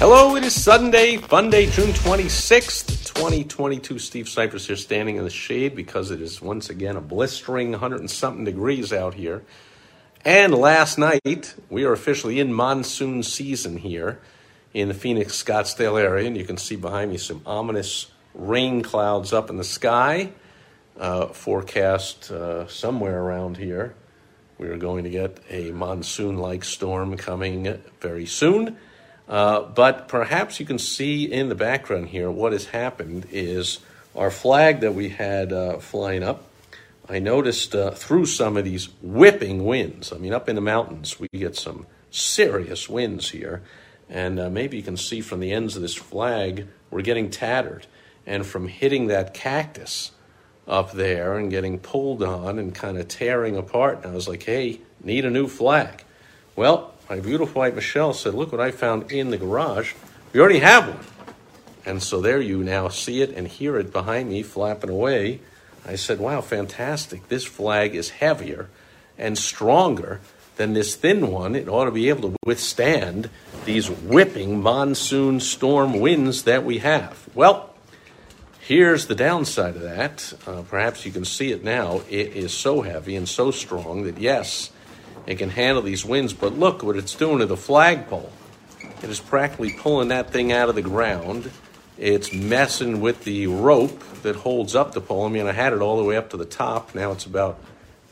Hello, it is Sunday, Fun Day, June 26th, 2022. Steve Sipress here standing in the shade because it is once again a blistering 100 and something degrees out here. And last night, we are officially in monsoon season here in the Phoenix Scottsdale area. And you can see behind me some ominous rain clouds up in the sky. Uh, forecast uh, somewhere around here. We are going to get a monsoon like storm coming very soon. Uh, but perhaps you can see in the background here what has happened is our flag that we had uh, flying up. I noticed uh, through some of these whipping winds. I mean, up in the mountains, we get some serious winds here. And uh, maybe you can see from the ends of this flag, we're getting tattered. And from hitting that cactus up there and getting pulled on and kind of tearing apart, and I was like, hey, need a new flag. Well, my beautiful wife Michelle said, Look what I found in the garage. We already have one. And so there you now see it and hear it behind me flapping away. I said, Wow, fantastic. This flag is heavier and stronger than this thin one. It ought to be able to withstand these whipping monsoon storm winds that we have. Well, here's the downside of that. Uh, perhaps you can see it now. It is so heavy and so strong that, yes, it can handle these winds. But look what it's doing to the flagpole. It is practically pulling that thing out of the ground. It's messing with the rope that holds up the pole. I mean, I had it all the way up to the top. Now it's about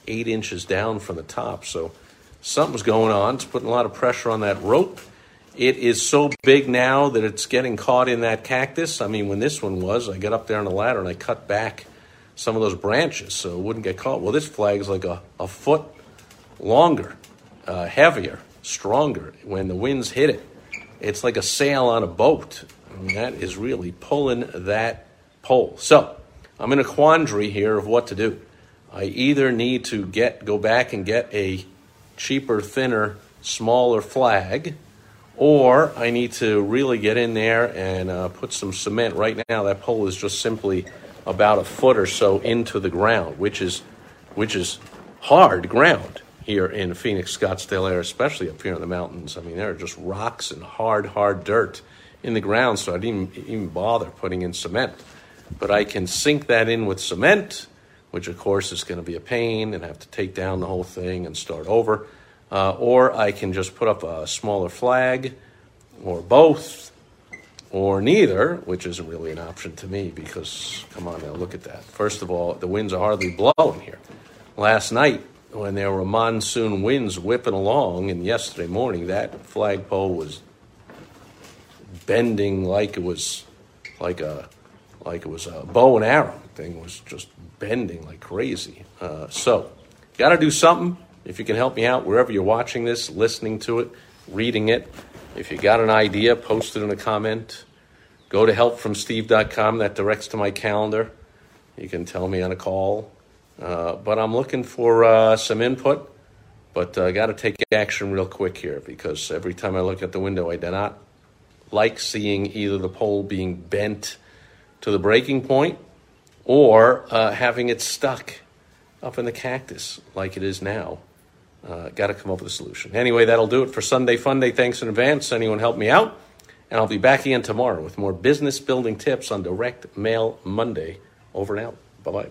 eight inches down from the top. So something's going on. It's putting a lot of pressure on that rope. It is so big now that it's getting caught in that cactus. I mean, when this one was, I got up there on the ladder and I cut back some of those branches so it wouldn't get caught. Well, this flag's like a, a foot longer, uh, heavier, stronger. When the winds hit it, it's like a sail on a boat. Mean, that is really pulling that pole. So I'm in a quandary here of what to do. I either need to get go back and get a cheaper, thinner, smaller flag, or I need to really get in there and uh, put some cement. Right now, that pole is just simply about a foot or so into the ground, which is which is hard ground here in Phoenix, Scottsdale area, especially up here in the mountains. I mean, there are just rocks and hard, hard dirt in the ground, so I didn't even bother putting in cement. But I can sink that in with cement, which of course is going to be a pain and have to take down the whole thing and start over. Uh, or I can just put up a smaller flag, or both, or neither, which isn't really an option to me because, come on now, look at that. First of all, the winds are hardly blowing here. Last night, when there were monsoon winds whipping along, and yesterday morning that flagpole was bending like it was like a like it was a bow and arrow thing was just bending like crazy. Uh, so, got to do something. If you can help me out wherever you're watching this, listening to it, reading it, if you got an idea, post it in a comment. Go to helpfromsteve.com. That directs to my calendar. You can tell me on a call but I'm looking for uh, some input. But I uh, got to take action real quick here because every time I look at the window, I do not like seeing either the pole being bent to the breaking point or uh, having it stuck up in the cactus like it is now. Uh, got to come up with a solution. Anyway, that'll do it for Sunday Fun Day. Thanks in advance. Anyone help me out? And I'll be back again tomorrow with more business building tips on Direct Mail Monday. Over and out. Bye bye.